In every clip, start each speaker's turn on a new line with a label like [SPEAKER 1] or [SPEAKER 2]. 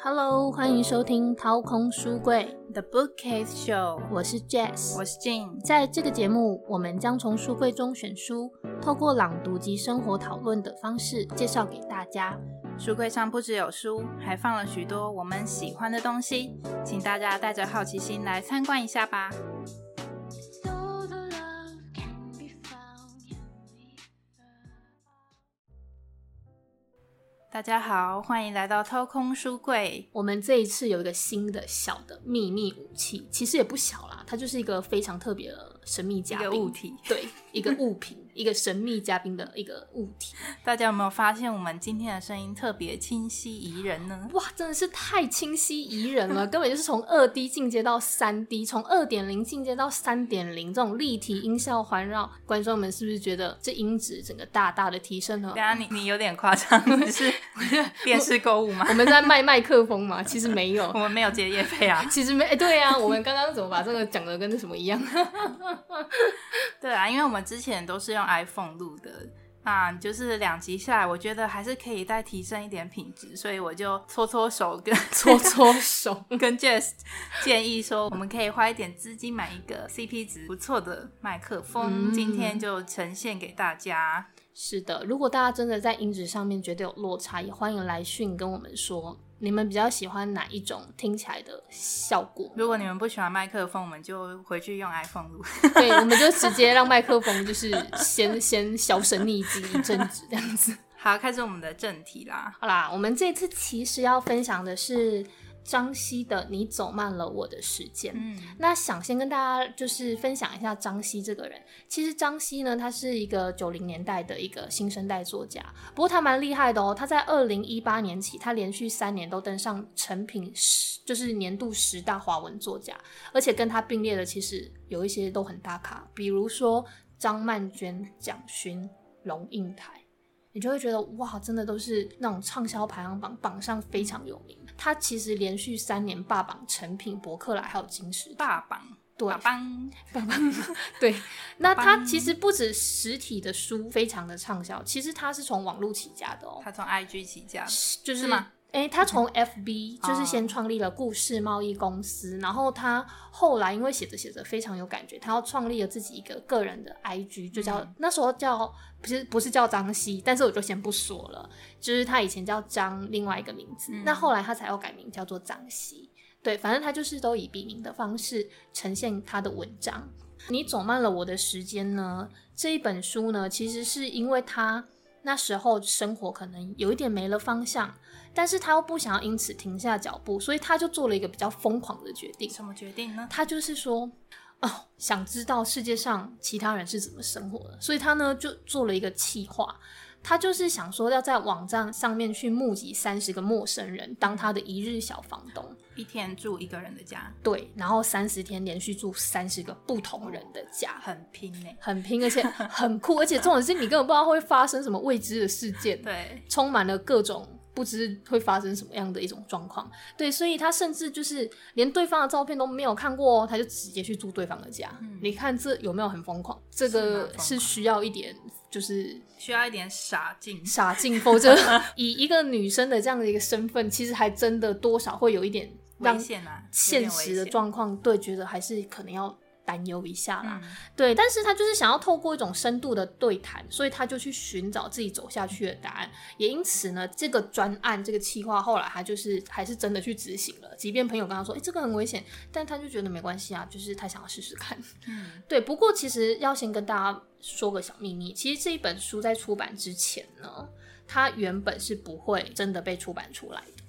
[SPEAKER 1] Hello，欢迎收听掏空书柜
[SPEAKER 2] The Bookcase Show，
[SPEAKER 1] 我是 Jess，
[SPEAKER 2] 我是 Jane。
[SPEAKER 1] 在这个节目，我们将从书柜中选书，透过朗读及生活讨论的方式介绍给大家。
[SPEAKER 2] 书柜上不只有书，还放了许多我们喜欢的东西，请大家带着好奇心来参观一下吧。大家好，欢迎来到掏空书柜。
[SPEAKER 1] 我们这一次有一个新的小的秘密武器，其实也不小啦，它就是一个非常特别的神秘嘉宾
[SPEAKER 2] 物体，
[SPEAKER 1] 对，一个物品。一个神秘嘉宾的一个物体，
[SPEAKER 2] 大家有没有发现我们今天的声音特别清晰宜人呢？
[SPEAKER 1] 哇，真的是太清晰宜人了，根本就是从二 D 进阶到三 D，从二点零进阶到三点零，这种立体音效环绕，观众们是不是觉得这音质整个大大的提升了？
[SPEAKER 2] 对啊你你有点夸张，你是 电视购物吗？
[SPEAKER 1] 我们在卖麦克风吗？其实没有，
[SPEAKER 2] 我们没有接业费啊。
[SPEAKER 1] 其实没，对啊，我们刚刚怎么把这个讲的跟那什么一样？
[SPEAKER 2] 对啊，因为我们之前都是用 iPhone 录的，那就是两集下来，我觉得还是可以再提升一点品质，所以我就搓搓手跟
[SPEAKER 1] 搓搓手
[SPEAKER 2] 跟 Jess 建议说，我们可以花一点资金买一个 CP 值不错的麦克风，今天就呈现给大家。
[SPEAKER 1] 是的，如果大家真的在音质上面觉得有落差，也欢迎来讯跟我们说，你们比较喜欢哪一种听起来的效果？
[SPEAKER 2] 如果你们不喜欢麦克风，我们就回去用 iPhone 录。
[SPEAKER 1] 对，我们就直接让麦克风就是先 先销声匿迹一阵子这样子。
[SPEAKER 2] 好，开始我们的正题啦。
[SPEAKER 1] 好啦，我们这次其实要分享的是。张希的《你走慢了我的时间》，嗯，那想先跟大家就是分享一下张希这个人。其实张希呢，他是一个九零年代的一个新生代作家，不过他蛮厉害的哦。他在二零一八年起，他连续三年都登上成品十，就是年度十大华文作家，而且跟他并列的其实有一些都很大咖，比如说张曼娟、蒋勋、龙应台，你就会觉得哇，真的都是那种畅销排行榜榜上非常有名。他其实连续三年霸榜成品、博客来还有金石
[SPEAKER 2] 霸榜，
[SPEAKER 1] 对，
[SPEAKER 2] 霸榜，
[SPEAKER 1] 霸榜，对。那他其实不止实体的书非常的畅销，其实他是从网络起家的哦，
[SPEAKER 2] 他从 IG 起家，
[SPEAKER 1] 就是
[SPEAKER 2] 吗？
[SPEAKER 1] 哎，他从 FB 就是先创立了故事贸易公司，然后他后来因为写着写着非常有感觉，他要创立了自己一个个人的 IG，就叫那时候叫不是不是叫张希，但是我就先不说了，就是他以前叫张另外一个名字，那后来他才要改名叫做张希，对，反正他就是都以笔名的方式呈现他的文章。你走慢了我的时间呢？这一本书呢，其实是因为他那时候生活可能有一点没了方向。但是他又不想要因此停下脚步，所以他就做了一个比较疯狂的决定。
[SPEAKER 2] 什么决定呢？
[SPEAKER 1] 他就是说，哦，想知道世界上其他人是怎么生活的，所以他呢就做了一个计划。他就是想说要在网站上面去募集三十个陌生人当他的一日小房东，
[SPEAKER 2] 一天住一个人的家。
[SPEAKER 1] 对，然后三十天连续住三十个不同人的家，
[SPEAKER 2] 很拼呢，
[SPEAKER 1] 很拼，而且很酷，而且重点是你根本不知道会发生什么未知的事件，
[SPEAKER 2] 对，
[SPEAKER 1] 充满了各种。不知会发生什么样的一种状况，对，所以他甚至就是连对方的照片都没有看过，他就直接去住对方的家。你看这有没有很疯狂？这个是需要一点，就是
[SPEAKER 2] 需要一点傻劲，
[SPEAKER 1] 傻劲，否则 以一个女生的这样的一个身份，其实还真的多少会有一点
[SPEAKER 2] 危险啊，
[SPEAKER 1] 现实的状况，对，觉得还是可能要。担忧一下啦，对，但是他就是想要透过一种深度的对谈，所以他就去寻找自己走下去的答案。也因此呢，这个专案这个计划后来他就是还是真的去执行了。即便朋友跟他说，哎，这个很危险，但他就觉得没关系啊，就是他想要试试看。嗯，对。不过其实要先跟大家说个小秘密，其实这一本书在出版之前呢，它原本是不会真的被出版出来的，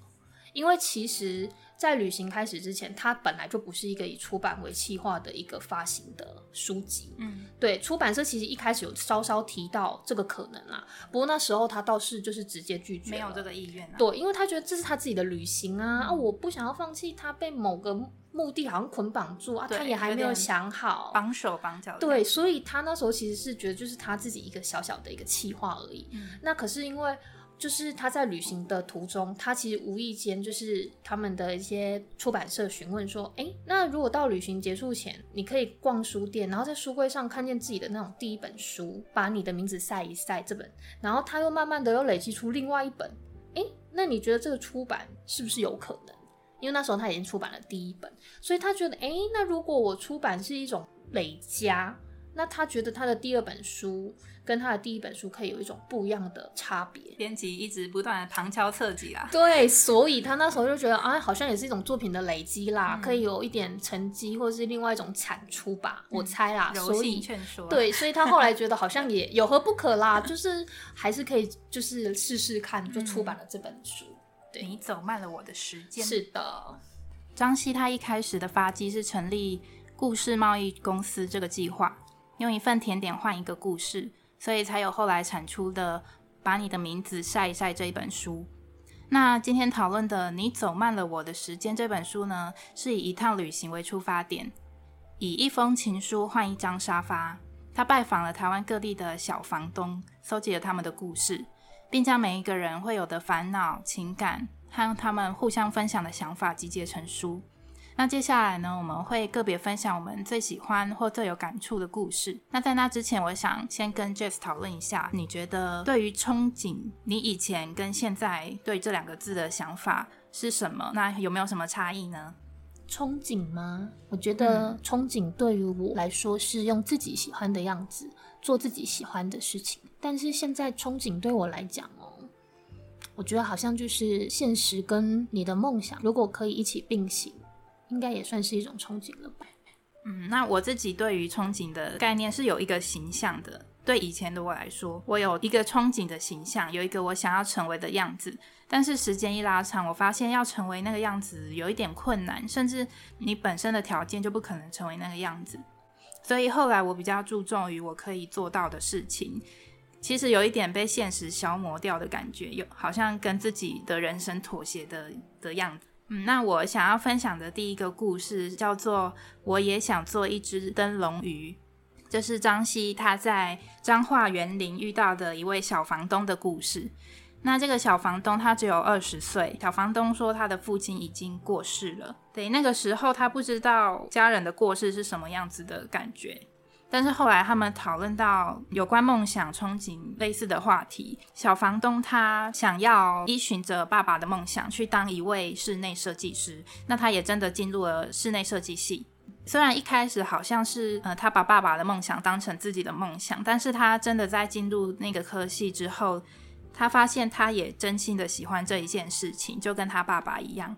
[SPEAKER 1] 因为其实。在旅行开始之前，它本来就不是一个以出版为计划的一个发行的书籍。嗯，对，出版社其实一开始有稍稍提到这个可能啦，不过那时候他倒是就是直接拒绝，
[SPEAKER 2] 没有这个意愿。
[SPEAKER 1] 对，因为他觉得这是他自己的旅行啊，啊，我不想要放弃他被某个目的好像捆绑住啊，他也还没有想好，
[SPEAKER 2] 绑手绑脚。
[SPEAKER 1] 对，所以他那时候其实是觉得就是他自己一个小小的一个计划而已。嗯，那可是因为。就是他在旅行的途中，他其实无意间就是他们的一些出版社询问说：“哎，那如果到旅行结束前，你可以逛书店，然后在书柜上看见自己的那种第一本书，把你的名字晒一晒这本，然后他又慢慢的又累积出另外一本，哎。”那你觉得这个出版是不是有可能？因为那时候他已经出版了第一本，所以他觉得，哎，那如果我出版是一种累加，那他觉得他的第二本书跟他的第一本书可以有一种不一样的差别。
[SPEAKER 2] 编辑一直不断的旁敲侧击啦，
[SPEAKER 1] 对，所以他那时候就觉得，啊，好像也是一种作品的累积啦，可以有一点成绩，或者是另外一种产出吧，我猜啦。
[SPEAKER 2] 所以劝说，
[SPEAKER 1] 对，所以他后来觉得好像 也有何不可啦，就是还是可以，就是试试看，就出版了这本书。
[SPEAKER 2] 对你走慢了我的时间。
[SPEAKER 1] 是的，
[SPEAKER 2] 张希他一开始的发迹是成立故事贸易公司这个计划，用一份甜点换一个故事，所以才有后来产出的《把你的名字晒一晒》这一本书。那今天讨论的《你走慢了我的时间》这本书呢，是以一趟旅行为出发点，以一封情书换一张沙发。他拜访了台湾各地的小房东，搜集了他们的故事。并将每一个人会有的烦恼、情感和他们互相分享的想法集结成书。那接下来呢，我们会个别分享我们最喜欢或最有感触的故事。那在那之前，我想先跟 Jess 讨论一下，你觉得对于憧憬，你以前跟现在对这两个字的想法是什么？那有没有什么差异呢？
[SPEAKER 1] 憧憬吗？我觉得憧憬对于我来说是用自己喜欢的样子做自己喜欢的事情。但是现在憧憬对我来讲哦，我觉得好像就是现实跟你的梦想，如果可以一起并行，应该也算是一种憧憬了吧。
[SPEAKER 2] 嗯，那我自己对于憧憬的概念是有一个形象的。对以前的我来说，我有一个憧憬的形象，有一个我想要成为的样子。但是时间一拉长，我发现要成为那个样子有一点困难，甚至你本身的条件就不可能成为那个样子。所以后来我比较注重于我可以做到的事情。其实有一点被现实消磨掉的感觉，有好像跟自己的人生妥协的的样子。嗯，那我想要分享的第一个故事叫做《我也想做一只灯笼鱼》，这是张希他在彰化园林遇到的一位小房东的故事。那这个小房东他只有二十岁，小房东说他的父亲已经过世了，对，那个时候他不知道家人的过世是什么样子的感觉。但是后来他们讨论到有关梦想、憧憬类似的话题，小房东他想要依循着爸爸的梦想去当一位室内设计师，那他也真的进入了室内设计系。虽然一开始好像是呃他把爸爸的梦想当成自己的梦想，但是他真的在进入那个科系之后，他发现他也真心的喜欢这一件事情，就跟他爸爸一样。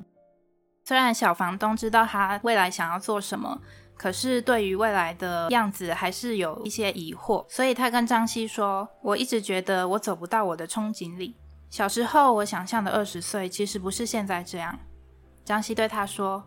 [SPEAKER 2] 虽然小房东知道他未来想要做什么。可是对于未来的样子还是有一些疑惑，所以他跟张希说：“我一直觉得我走不到我的憧憬里。小时候我想象的二十岁，其实不是现在这样。”张希对他说：“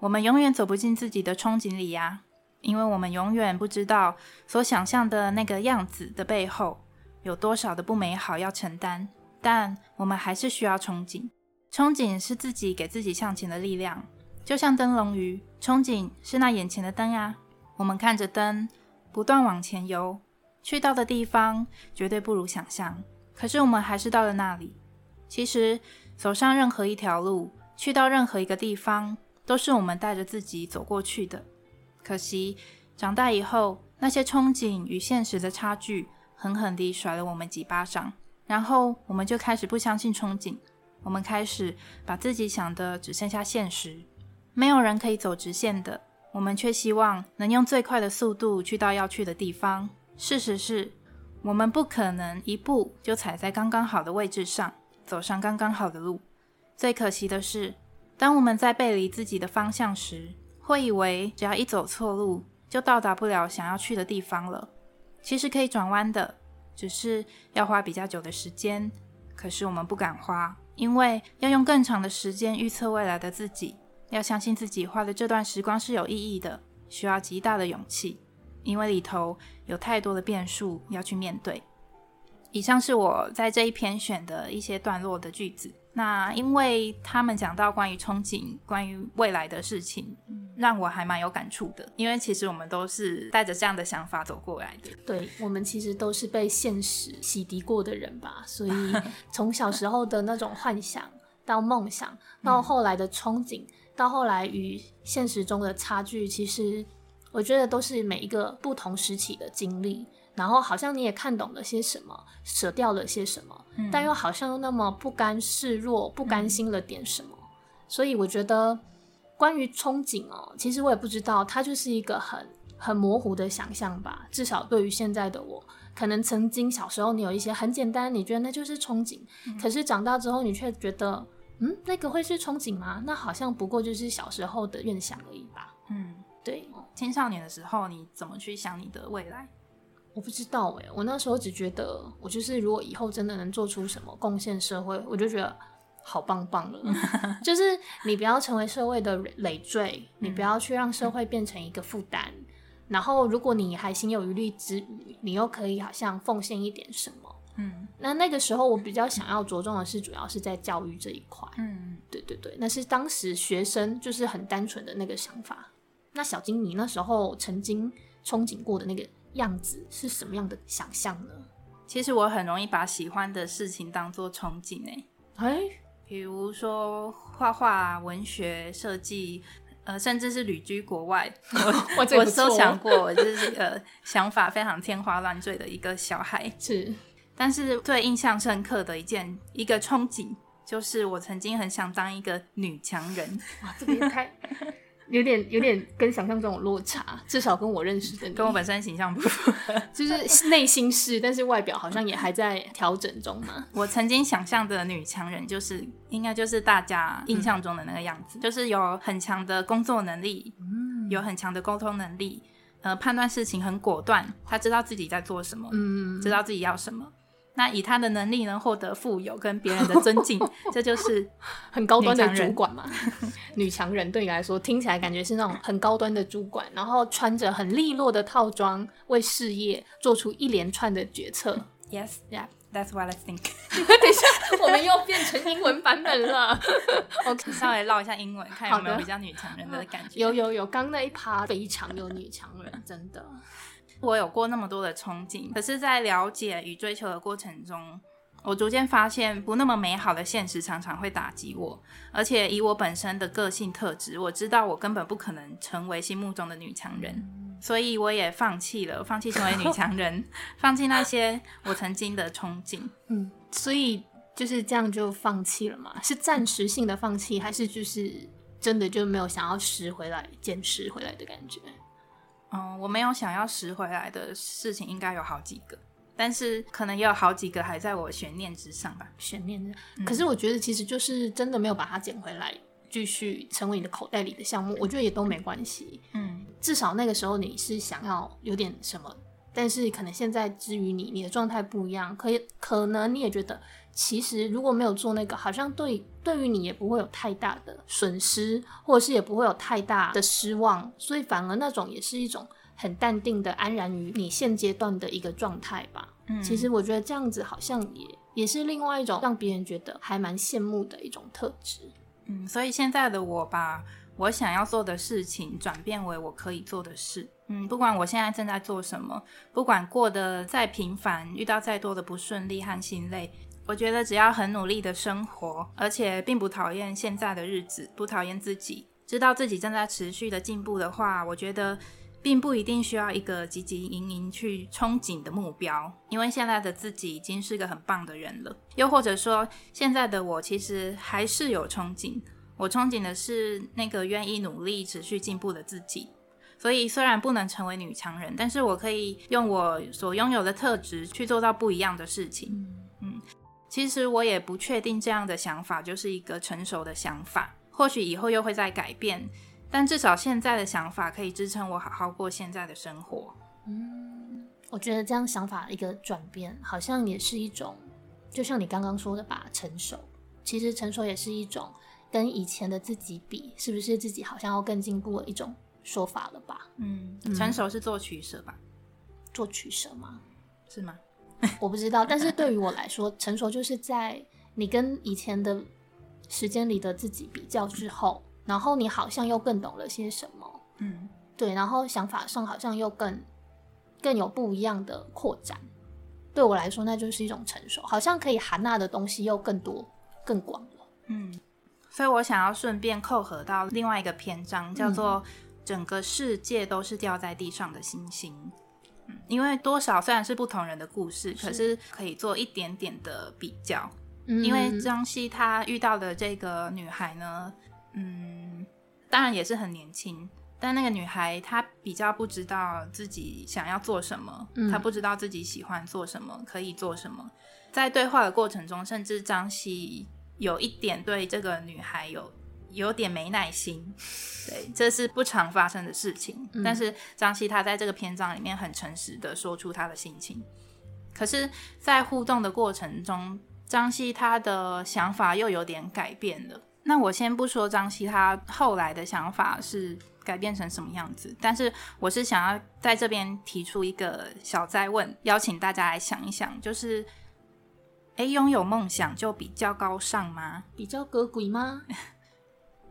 [SPEAKER 2] 我们永远走不进自己的憧憬里呀，因为我们永远不知道所想象的那个样子的背后有多少的不美好要承担。但我们还是需要憧憬，憧憬是自己给自己向前的力量。”就像灯笼鱼，憧憬是那眼前的灯啊。我们看着灯，不断往前游，去到的地方绝对不如想象。可是我们还是到了那里。其实走上任何一条路，去到任何一个地方，都是我们带着自己走过去的。可惜长大以后，那些憧憬与现实的差距，狠狠地甩了我们几巴掌，然后我们就开始不相信憧憬，我们开始把自己想的只剩下现实。没有人可以走直线的，我们却希望能用最快的速度去到要去的地方。事实是，我们不可能一步就踩在刚刚好的位置上，走上刚刚好的路。最可惜的是，当我们在背离自己的方向时，会以为只要一走错路，就到达不了想要去的地方了。其实可以转弯的，只是要花比较久的时间。可是我们不敢花，因为要用更长的时间预测未来的自己。要相信自己花的这段时光是有意义的，需要极大的勇气，因为里头有太多的变数要去面对。以上是我在这一篇选的一些段落的句子。那因为他们讲到关于憧憬、关于未来的事情，让我还蛮有感触的。因为其实我们都是带着这样的想法走过来的。
[SPEAKER 1] 对，我们其实都是被现实洗涤过的人吧。所以 从小时候的那种幻想到梦想，到后来的憧憬。到后来与现实中的差距，其实我觉得都是每一个不同时期的经历，然后好像你也看懂了些什么，舍掉了些什么，但又好像又那么不甘示弱，不甘心了点什么。所以我觉得，关于憧憬哦，其实我也不知道，它就是一个很很模糊的想象吧。至少对于现在的我，可能曾经小时候你有一些很简单，你觉得那就是憧憬，可是长大之后你却觉得，嗯，那个会是憧憬吗？那好像不过就是小时候的愿想而已吧。嗯，对。
[SPEAKER 2] 青少年的时候，你怎么去想你的未来？
[SPEAKER 1] 我不知道哎，我那时候只觉得，我就是如果以后真的能做出什么贡献社会，我就觉得。好棒棒了，就是你不要成为社会的累赘，你不要去让社会变成一个负担。然后，如果你还心有余力之余，你又可以好像奉献一点什么。嗯，那那个时候我比较想要着重的是，主要是在教育这一块。嗯，对对对，那是当时学生就是很单纯的那个想法。那小金，你那时候曾经憧憬过的那个样子是什么样的想象呢？
[SPEAKER 2] 其实我很容易把喜欢的事情当做憧憬诶。哎。比如说画画、文学、设计，呃，甚至是旅居国外，我我都想过，我就是呃想法非常天花乱坠的一个小孩。
[SPEAKER 1] 是，
[SPEAKER 2] 但是最印象深刻的一件一个憧憬，就是我曾经很想当一个女强人。
[SPEAKER 1] 哇，这个太。有点有点跟想象中有落差，至少跟我认识的，
[SPEAKER 2] 跟我本身形象不符，
[SPEAKER 1] 就是内心是，但是外表好像也还在调整中嘛。
[SPEAKER 2] 我曾经想象的女强人，就是应该就是大家印象中的那个样子，就是有很强的工作能力，嗯，有很强的沟通能力，呃，判断事情很果断，她知道自己在做什么，嗯，知道自己要什么。那以他的能力能获得富有跟别人的尊敬，这就是
[SPEAKER 1] 很高端的主管嘛？女强人对你来说听起来感觉是那种很高端的主管，然后穿着很利落的套装，为事业做出一连串的决策。
[SPEAKER 2] Yes, yeah, that's what I think.
[SPEAKER 1] 等一下，我们又变成英文版本了。
[SPEAKER 2] OK，稍微唠一下英文，看有没有比较女强人的感觉。
[SPEAKER 1] 有有有，刚那一趴非常有女强人，真的。
[SPEAKER 2] 我有过那么多的憧憬，可是，在了解与追求的过程中，我逐渐发现，不那么美好的现实常常会打击我。而且，以我本身的个性特质，我知道我根本不可能成为心目中的女强人，所以我也放弃了，放弃成为女强人，放弃那些我曾经的憧憬。
[SPEAKER 1] 嗯，所以就是这样就放弃了嘛？是暂时性的放弃，还是就是真的就没有想要拾回来、捡拾回来的感觉？
[SPEAKER 2] 嗯，我没有想要拾回来的事情，应该有好几个，但是可能也有好几个还在我悬念之上吧。
[SPEAKER 1] 悬念，可是我觉得其实就是真的没有把它捡回来，继续成为你的口袋里的项目，我觉得也都没关系。嗯，至少那个时候你是想要有点什么，但是可能现在之于你，你的状态不一样，可以可能你也觉得，其实如果没有做那个，好像对对于你也不会有太大的损失，或者是也不会有太大的失望，所以反而那种也是一种很淡定的安然于你现阶段的一个状态吧。嗯，其实我觉得这样子好像也也是另外一种让别人觉得还蛮羡慕的一种特质。
[SPEAKER 2] 嗯，所以现在的我把我想要做的事情转变为我可以做的事。嗯，不管我现在正在做什么，不管过得再平凡，遇到再多的不顺利和心累，我觉得只要很努力的生活，而且并不讨厌现在的日子，不讨厌自己，知道自己正在持续的进步的话，我觉得并不一定需要一个汲汲营营去憧憬的目标，因为现在的自己已经是个很棒的人了。又或者说，现在的我其实还是有憧憬，我憧憬的是那个愿意努力、持续进步的自己。所以虽然不能成为女强人，但是我可以用我所拥有的特质去做到不一样的事情。嗯，其实我也不确定这样的想法就是一个成熟的想法，或许以后又会再改变，但至少现在的想法可以支撑我好好过现在的生活。
[SPEAKER 1] 嗯，我觉得这样想法一个转变，好像也是一种，就像你刚刚说的吧，成熟。其实成熟也是一种跟以前的自己比，是不是自己好像要更进步的一种。说法了吧？
[SPEAKER 2] 嗯，成熟是做取舍吧？
[SPEAKER 1] 做取舍吗？
[SPEAKER 2] 是吗？
[SPEAKER 1] 我不知道。但是对于我来说，成熟就是在你跟以前的时间里的自己比较之后，然后你好像又更懂了些什么。嗯，对。然后想法上好像又更更有不一样的扩展。对我来说，那就是一种成熟，好像可以含纳的东西又更多、更广了。
[SPEAKER 2] 嗯，所以我想要顺便扣合到另外一个篇章，叫做。整个世界都是掉在地上的星星。嗯，因为多少虽然是不同人的故事，可是可以做一点点的比较。因为张希他遇到的这个女孩呢，嗯，当然也是很年轻，但那个女孩她比较不知道自己想要做什么，她不知道自己喜欢做什么，可以做什么。在对话的过程中，甚至张希有一点对这个女孩有有点没耐心，对，这是不常发生的事情。但是张希他在这个篇章里面很诚实的说出他的心情，可是，在互动的过程中。张希他的想法又有点改变了。那我先不说张希他后来的想法是改变成什么样子，但是我是想要在这边提出一个小再问，邀请大家来想一想，就是，哎，拥有梦想就比较高尚吗？
[SPEAKER 1] 比较格鬼吗？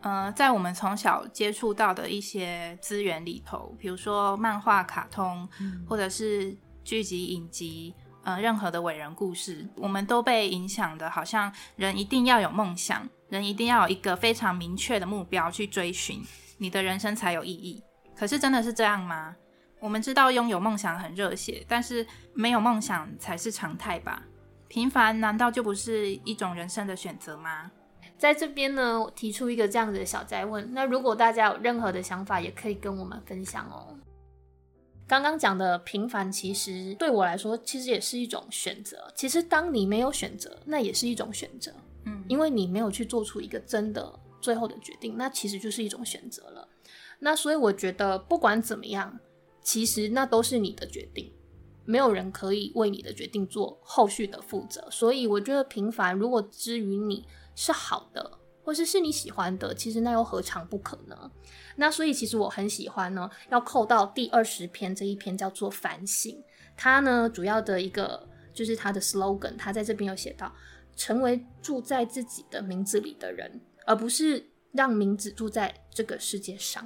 [SPEAKER 2] 呃，在我们从小接触到的一些资源里头，比如说漫画、卡通，或者是剧集、影集。呃，任何的伟人故事，我们都被影响的，好像人一定要有梦想，人一定要有一个非常明确的目标去追寻，你的人生才有意义。可是真的是这样吗？我们知道拥有梦想很热血，但是没有梦想才是常态吧？平凡难道就不是一种人生的选择吗？
[SPEAKER 1] 在这边呢，我提出一个这样子的小灾问，那如果大家有任何的想法，也可以跟我们分享哦。刚刚讲的平凡，其实对我来说，其实也是一种选择。其实当你没有选择，那也是一种选择。嗯，因为你没有去做出一个真的最后的决定，那其实就是一种选择了。那所以我觉得，不管怎么样，其实那都是你的决定，没有人可以为你的决定做后续的负责。所以我觉得平凡，如果之于你是好的。或是是你喜欢的，其实那又何尝不可呢？那所以其实我很喜欢呢，要扣到第二十篇这一篇叫做反省。它呢主要的一个就是它的 slogan，它在这边有写到：成为住在自己的名字里的人，而不是让名字住在这个世界上。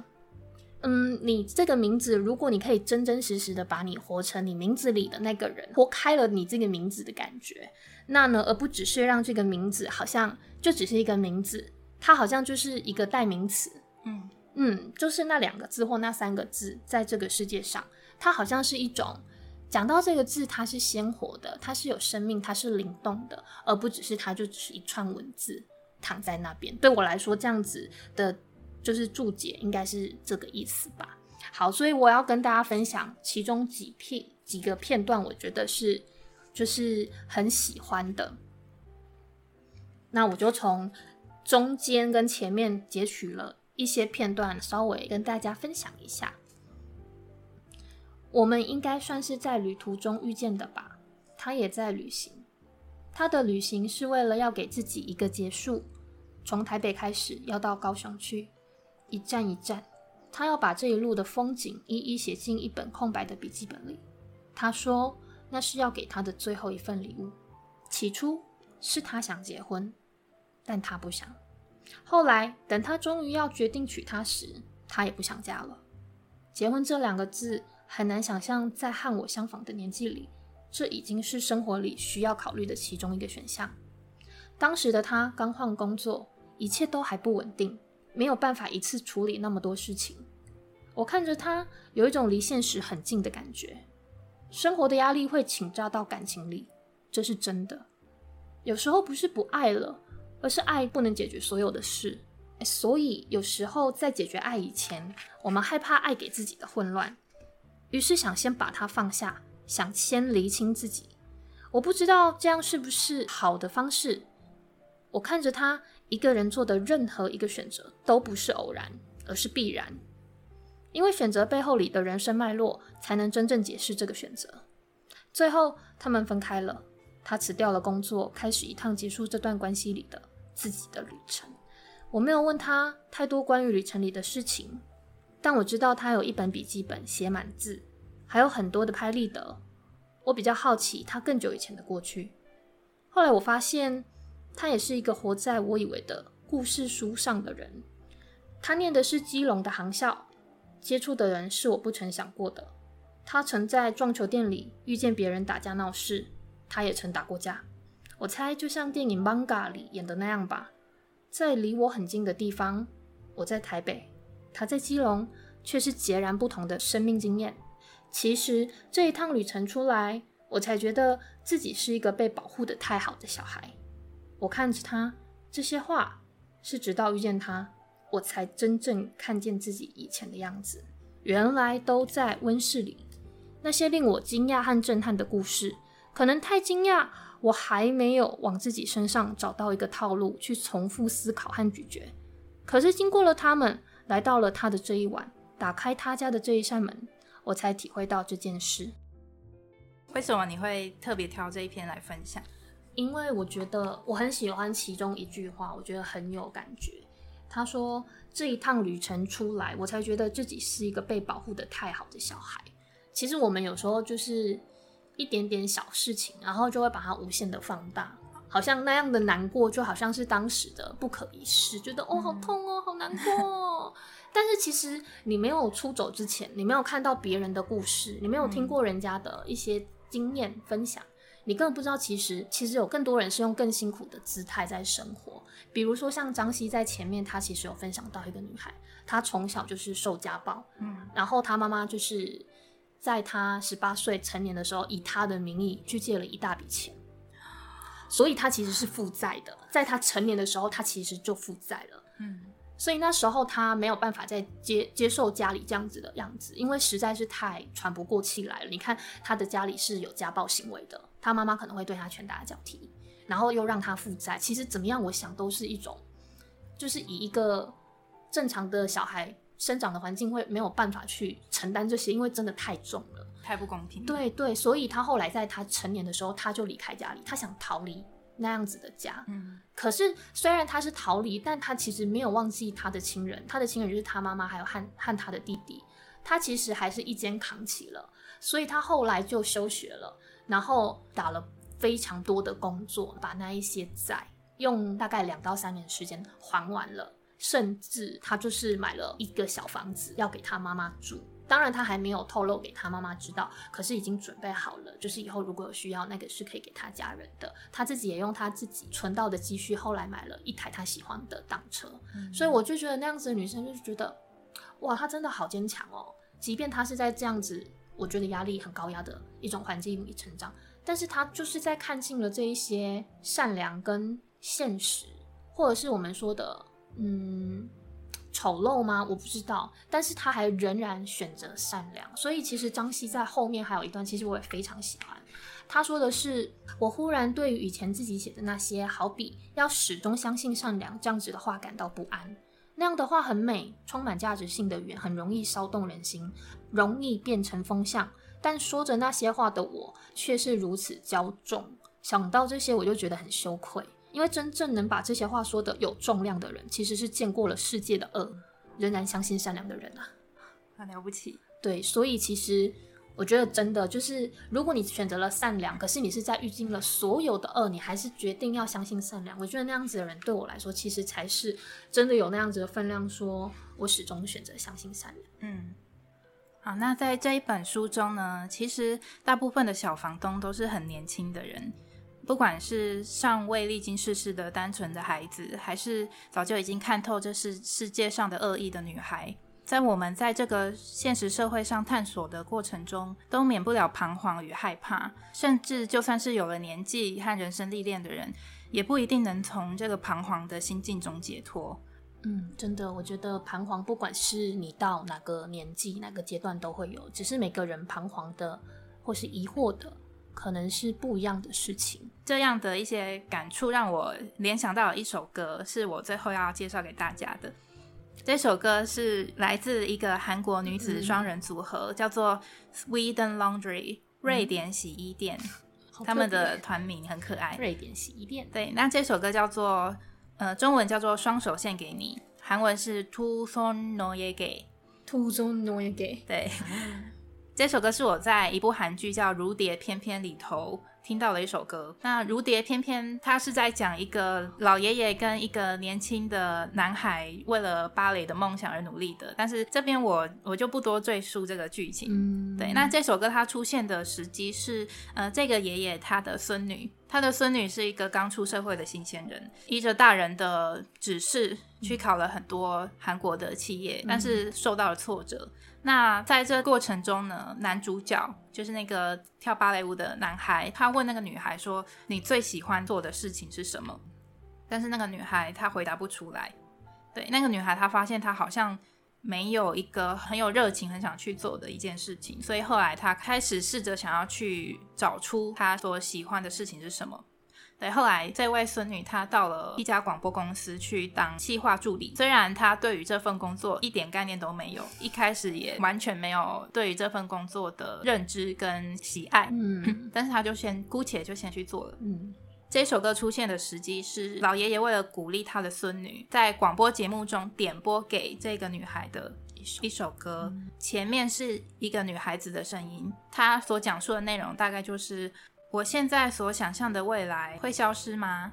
[SPEAKER 1] 嗯，你这个名字，如果你可以真真实实的把你活成你名字里的那个人，活开了你这个名字的感觉。那呢，而不只是让这个名字好像就只是一个名字，它好像就是一个代名词。嗯嗯，就是那两个字或那三个字，在这个世界上，它好像是一种讲到这个字，它是鲜活的，它是有生命，它是灵动的，而不只是它就只是一串文字躺在那边。对我来说，这样子的，就是注解应该是这个意思吧。好，所以我要跟大家分享其中几片几个片段，我觉得是。就是很喜欢的，那我就从中间跟前面截取了一些片段，稍微跟大家分享一下。我们应该算是在旅途中遇见的吧？他也在旅行，他的旅行是为了要给自己一个结束，从台北开始要到高雄去，一站一站，他要把这一路的风景一一写进一本空白的笔记本里。他说。那是要给他的最后一份礼物。起初是他想结婚，但他不想。后来等他终于要决定娶她时，他也不想嫁了。结婚这两个字很难想象，在和我相仿的年纪里，这已经是生活里需要考虑的其中一个选项。当时的他刚换工作，一切都还不稳定，没有办法一次处理那么多事情。我看着他，有一种离现实很近的感觉。生活的压力会倾轧到感情里，这是真的。有时候不是不爱了，而是爱不能解决所有的事。所以有时候在解决爱以前，我们害怕爱给自己的混乱，于是想先把它放下，想先厘清自己。我不知道这样是不是好的方式。我看着他一个人做的任何一个选择，都不是偶然，而是必然。因为选择背后里的人生脉络，才能真正解释这个选择。最后，他们分开了。他辞掉了工作，开始一趟结束这段关系里的自己的旅程。我没有问他太多关于旅程里的事情，但我知道他有一本笔记本，写满字，还有很多的拍立得。我比较好奇他更久以前的过去。后来我发现，他也是一个活在我以为的故事书上的人。他念的是基隆的航校。接触的人是我不曾想过的。他曾在撞球店里遇见别人打架闹事，他也曾打过架。我猜就像电影《manga》里演的那样吧，在离我很近的地方，我在台北，他在基隆，却是截然不同的生命经验。其实这一趟旅程出来，我才觉得自己是一个被保护的太好的小孩。我看着他这些话，是直到遇见他，我才真正看见自己以前的样子。原来都在温室里。那些令我惊讶和震撼的故事，可能太惊讶，我还没有往自己身上找到一个套路去重复思考和咀嚼。可是经过了他们，来到了他的这一晚，打开他家的这一扇门，我才体会到这件事。
[SPEAKER 2] 为什么你会特别挑这一篇来分享？
[SPEAKER 1] 因为我觉得我很喜欢其中一句话，我觉得很有感觉。他说：“这一趟旅程出来，我才觉得自己是一个被保护的太好的小孩。”其实我们有时候就是一点点小事情，然后就会把它无限的放大，好像那样的难过就好像是当时的不可一世，觉得哦好痛哦，好难过。但是其实你没有出走之前，你没有看到别人的故事，你没有听过人家的一些经验分享。你根本不知道，其实其实有更多人是用更辛苦的姿态在生活。比如说像张希在前面，他其实有分享到一个女孩，她从小就是受家暴，嗯，然后她妈妈就是在他十八岁成年的时候，以他的名义去借了一大笔钱，所以他其实是负债的。在他成年的时候，他其实就负债了，嗯。所以那时候他没有办法再接接受家里这样子的样子，因为实在是太喘不过气来了。你看他的家里是有家暴行为的，他妈妈可能会对他拳打脚踢，然后又让他负债。其实怎么样，我想都是一种，就是以一个正常的小孩生长的环境会没有办法去承担这些，因为真的太重了，
[SPEAKER 2] 太不公平。
[SPEAKER 1] 对对，所以他后来在他成年的时候，他就离开家里，他想逃离。那样子的家，嗯，可是虽然他是逃离，但他其实没有忘记他的亲人，他的亲人就是他妈妈，还有和和他的弟弟，他其实还是一肩扛起了，所以他后来就休学了，然后打了非常多的工作，把那一些债用大概两到三年时间还完了，甚至他就是买了一个小房子要给他妈妈住。当然，他还没有透露给他妈妈知道，可是已经准备好了，就是以后如果有需要，那个是可以给他家人的。他自己也用他自己存到的积蓄，后来买了一台他喜欢的挡车。所以我就觉得那样子的女生，就是觉得，哇，她真的好坚强哦。即便她是在这样子，我觉得压力很高压的一种环境里成长，但是她就是在看清了这一些善良跟现实，或者是我们说的，嗯。丑陋吗？我不知道，但是他还仍然选择善良。所以其实张希在后面还有一段，其实我也非常喜欢。他说的是：“我忽然对于以前自己写的那些，好比要始终相信善良这样子的话感到不安。那样的话很美，充满价值性的语言，很容易骚动人心，容易变成风向。但说着那些话的我，却是如此骄纵。想到这些，我就觉得很羞愧。”因为真正能把这些话说的有重量的人，其实是见过了世界的恶，仍然相信善良的人啊，
[SPEAKER 2] 很了不起。
[SPEAKER 1] 对，所以其实我觉得真的就是，如果你选择了善良，可是你是在遇尽了所有的恶，你还是决定要相信善良。我觉得那样子的人对我来说，其实才是真的有那样子的分量，说我始终选择相信善良。
[SPEAKER 2] 嗯，好，那在这一本书中呢，其实大部分的小房东都是很年轻的人。不管是尚未历经世事的单纯的孩子，还是早就已经看透这是世界上的恶意的女孩，在我们在这个现实社会上探索的过程中，都免不了彷徨与害怕。甚至就算是有了年纪和人生历练的人，也不一定能从这个彷徨的心境中解脱。
[SPEAKER 1] 嗯，真的，我觉得彷徨，不管是你到哪个年纪、哪个阶段都会有，只是每个人彷徨的或是疑惑的。可能是不一样的事情，
[SPEAKER 2] 这样的一些感触让我联想到了一首歌，是我最后要介绍给大家的。这首歌是来自一个韩国女子双人组合，叫做 Sweden Laundry（ 瑞典洗衣店）。他们的团名很可爱，
[SPEAKER 1] 瑞典洗衣店。
[SPEAKER 2] 对，那这首歌叫做呃，中文叫做《双手献给你》，韩文是 Two Son Noye
[SPEAKER 1] Ge，Two Son Noye Ge。
[SPEAKER 2] 对。这首歌是我在一部韩剧叫《如蝶翩翩》里头听到了一首歌。那《如蝶》翩翩它是在讲一个老爷爷跟一个年轻的男孩为了芭蕾的梦想而努力的。但是这边我我就不多赘述这个剧情。
[SPEAKER 1] 嗯，
[SPEAKER 2] 对，那这首歌它出现的时机是，呃，这个爷爷他的孙女，他的孙女是一个刚出社会的新鲜人，依着大人的指示去考了很多韩国的企业，但是受到了挫折。那在这过程中呢，男主角就是那个跳芭蕾舞的男孩，他问那个女孩说：“你最喜欢做的事情是什么？”但是那个女孩她回答不出来。对，那个女孩她发现她好像没有一个很有热情、很想去做的一件事情，所以后来他开始试着想要去找出他所喜欢的事情是什么。对，后来这位孙女她到了一家广播公司去当企划助理，虽然她对于这份工作一点概念都没有，一开始也完全没有对于这份工作的认知跟喜爱，
[SPEAKER 1] 嗯
[SPEAKER 2] 但是她就先姑且就先去做了。
[SPEAKER 1] 嗯
[SPEAKER 2] 这首歌出现的时机是老爷爷为了鼓励他的孙女，在广播节目中点播给这个女孩的一首歌。前面是一个女孩子的声音，她所讲述的内容大概就是：我现在所想象的未来会消失吗？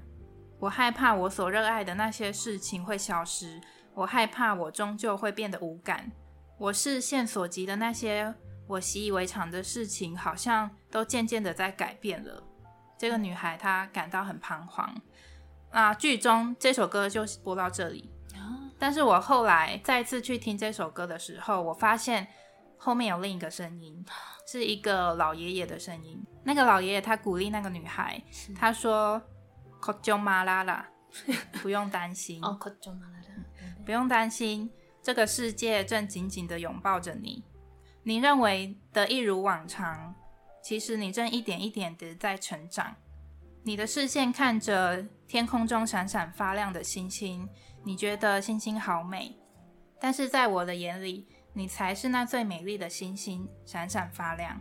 [SPEAKER 2] 我害怕我所热爱的那些事情会消失，我害怕我终究会变得无感。我视线所及的那些我习以为常的事情，好像都渐渐的在改变了。这个女孩她感到很彷徨。那剧中这首歌就播到这里，但是我后来再次去听这首歌的时候，我发现后面有另一个声音，是一个老爷爷的声音。那个老爷爷他鼓励那个女孩，他说 k o j o m a l a a 不用担心，不用担心，这个世界正紧紧的拥抱着你。你认为的一如往常，其实你正一点一点的在成长。你的视线看着天空中闪闪发亮的星星，你觉得星星好美，但是在我的眼里，你才是那最美丽的星星，闪闪发亮。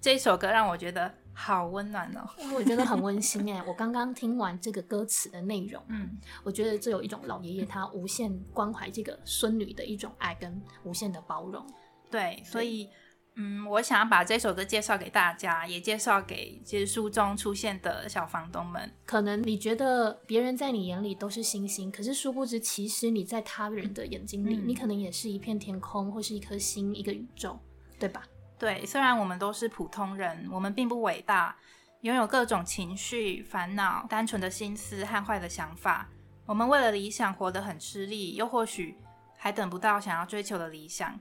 [SPEAKER 2] 这首歌让我觉得好温暖哦。
[SPEAKER 1] 我觉得很温馨哎。我刚刚听完这个歌词的内容，
[SPEAKER 2] 嗯，
[SPEAKER 1] 我觉得这有一种老爷爷他无限关怀这个孙女的一种爱跟无限的包容。
[SPEAKER 2] 对，所以。嗯，我想要把这首歌介绍给大家，也介绍给其实书中出现的小房东们。
[SPEAKER 1] 可能你觉得别人在你眼里都是星星，可是殊不知，其实你在他人的眼睛里，
[SPEAKER 2] 嗯
[SPEAKER 1] 你可能也是一片天空，或是一颗星，一个宇宙，对吧？
[SPEAKER 2] 对，虽然我们都是普通人，我们并不伟大，拥有各种情绪、烦恼、单纯的心思和坏的想法。我们为了理想活得很吃力，又或许还等不到想要追求的理想。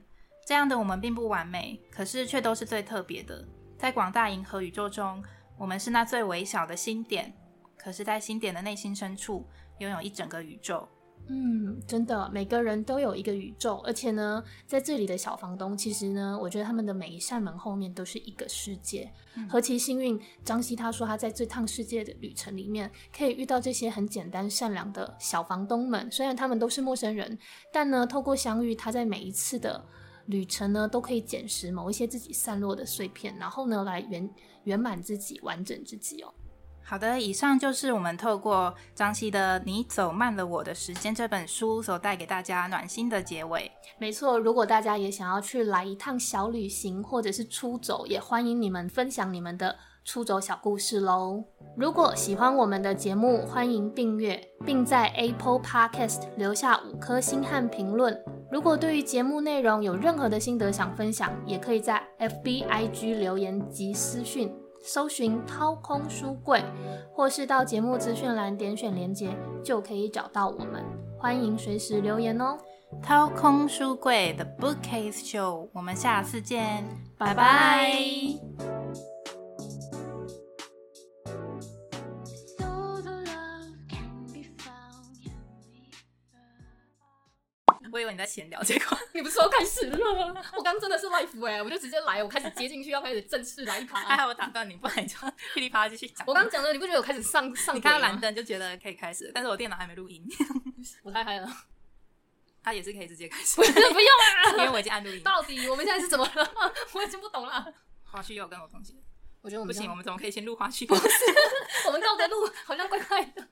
[SPEAKER 2] 这样的我们并不完美，可是却都是最特别的。在广大银河宇宙中，我们是那最微小的星点，可是，在星点的内心深处，拥有一整个宇宙。
[SPEAKER 1] 嗯，真的，每个人都有一个宇宙，而且呢，在这里的小房东，其实呢，我觉得他们的每一扇门后面都是一个世界，何其幸运！张希他说他在这趟世界的旅程里面，可以遇到这些很简单善良的小房东们，虽然他们都是陌生人，但呢，透过相遇，他在每一次的旅程呢，都可以捡拾某一些自己散落的碎片，然后呢，来圆圆满自己，完整自己哦。
[SPEAKER 2] 好的，以上就是我们透过张希的《你走慢了我的时间》这本书所带给大家暖心的结尾。
[SPEAKER 1] 没错，如果大家也想要去来一趟小旅行，或者是出走，也欢迎你们分享你们的出走小故事喽。如果喜欢我们的节目，欢迎订阅，并在 Apple Podcast 留下五颗星和评论。如果对于节目内容有任何的心得想分享，也可以在 FB、IG 留言及私讯。搜寻掏空书柜，或是到节目资讯栏点选连结，就可以找到我们。欢迎随时留言哦。
[SPEAKER 2] 掏空书柜的 Bookcase Show，我们下次见，拜
[SPEAKER 1] 拜
[SPEAKER 2] 你在闲聊结果，
[SPEAKER 1] 你不是说开始了吗？我刚真的是 life 哎、我就直接来，我开始接进去，要开始正式来一
[SPEAKER 2] 还。好我打断你，不然你就噼里啪啦继续讲。
[SPEAKER 1] 我刚刚讲的，你不觉得我开始上上
[SPEAKER 2] 你看到蓝灯就觉得可以开始，但是我电脑还没录音，
[SPEAKER 1] 我太嗨了，
[SPEAKER 2] 他也是可以直接开始，
[SPEAKER 1] 不用啊！
[SPEAKER 2] 因为我已经按录音。
[SPEAKER 1] 到底我们现在是怎么了？我已经不懂了。
[SPEAKER 2] 花絮又有更多东西，
[SPEAKER 1] 我觉得我们
[SPEAKER 2] 不行，我们怎么可以先录花絮？
[SPEAKER 1] 我们倒着录好像怪怪的。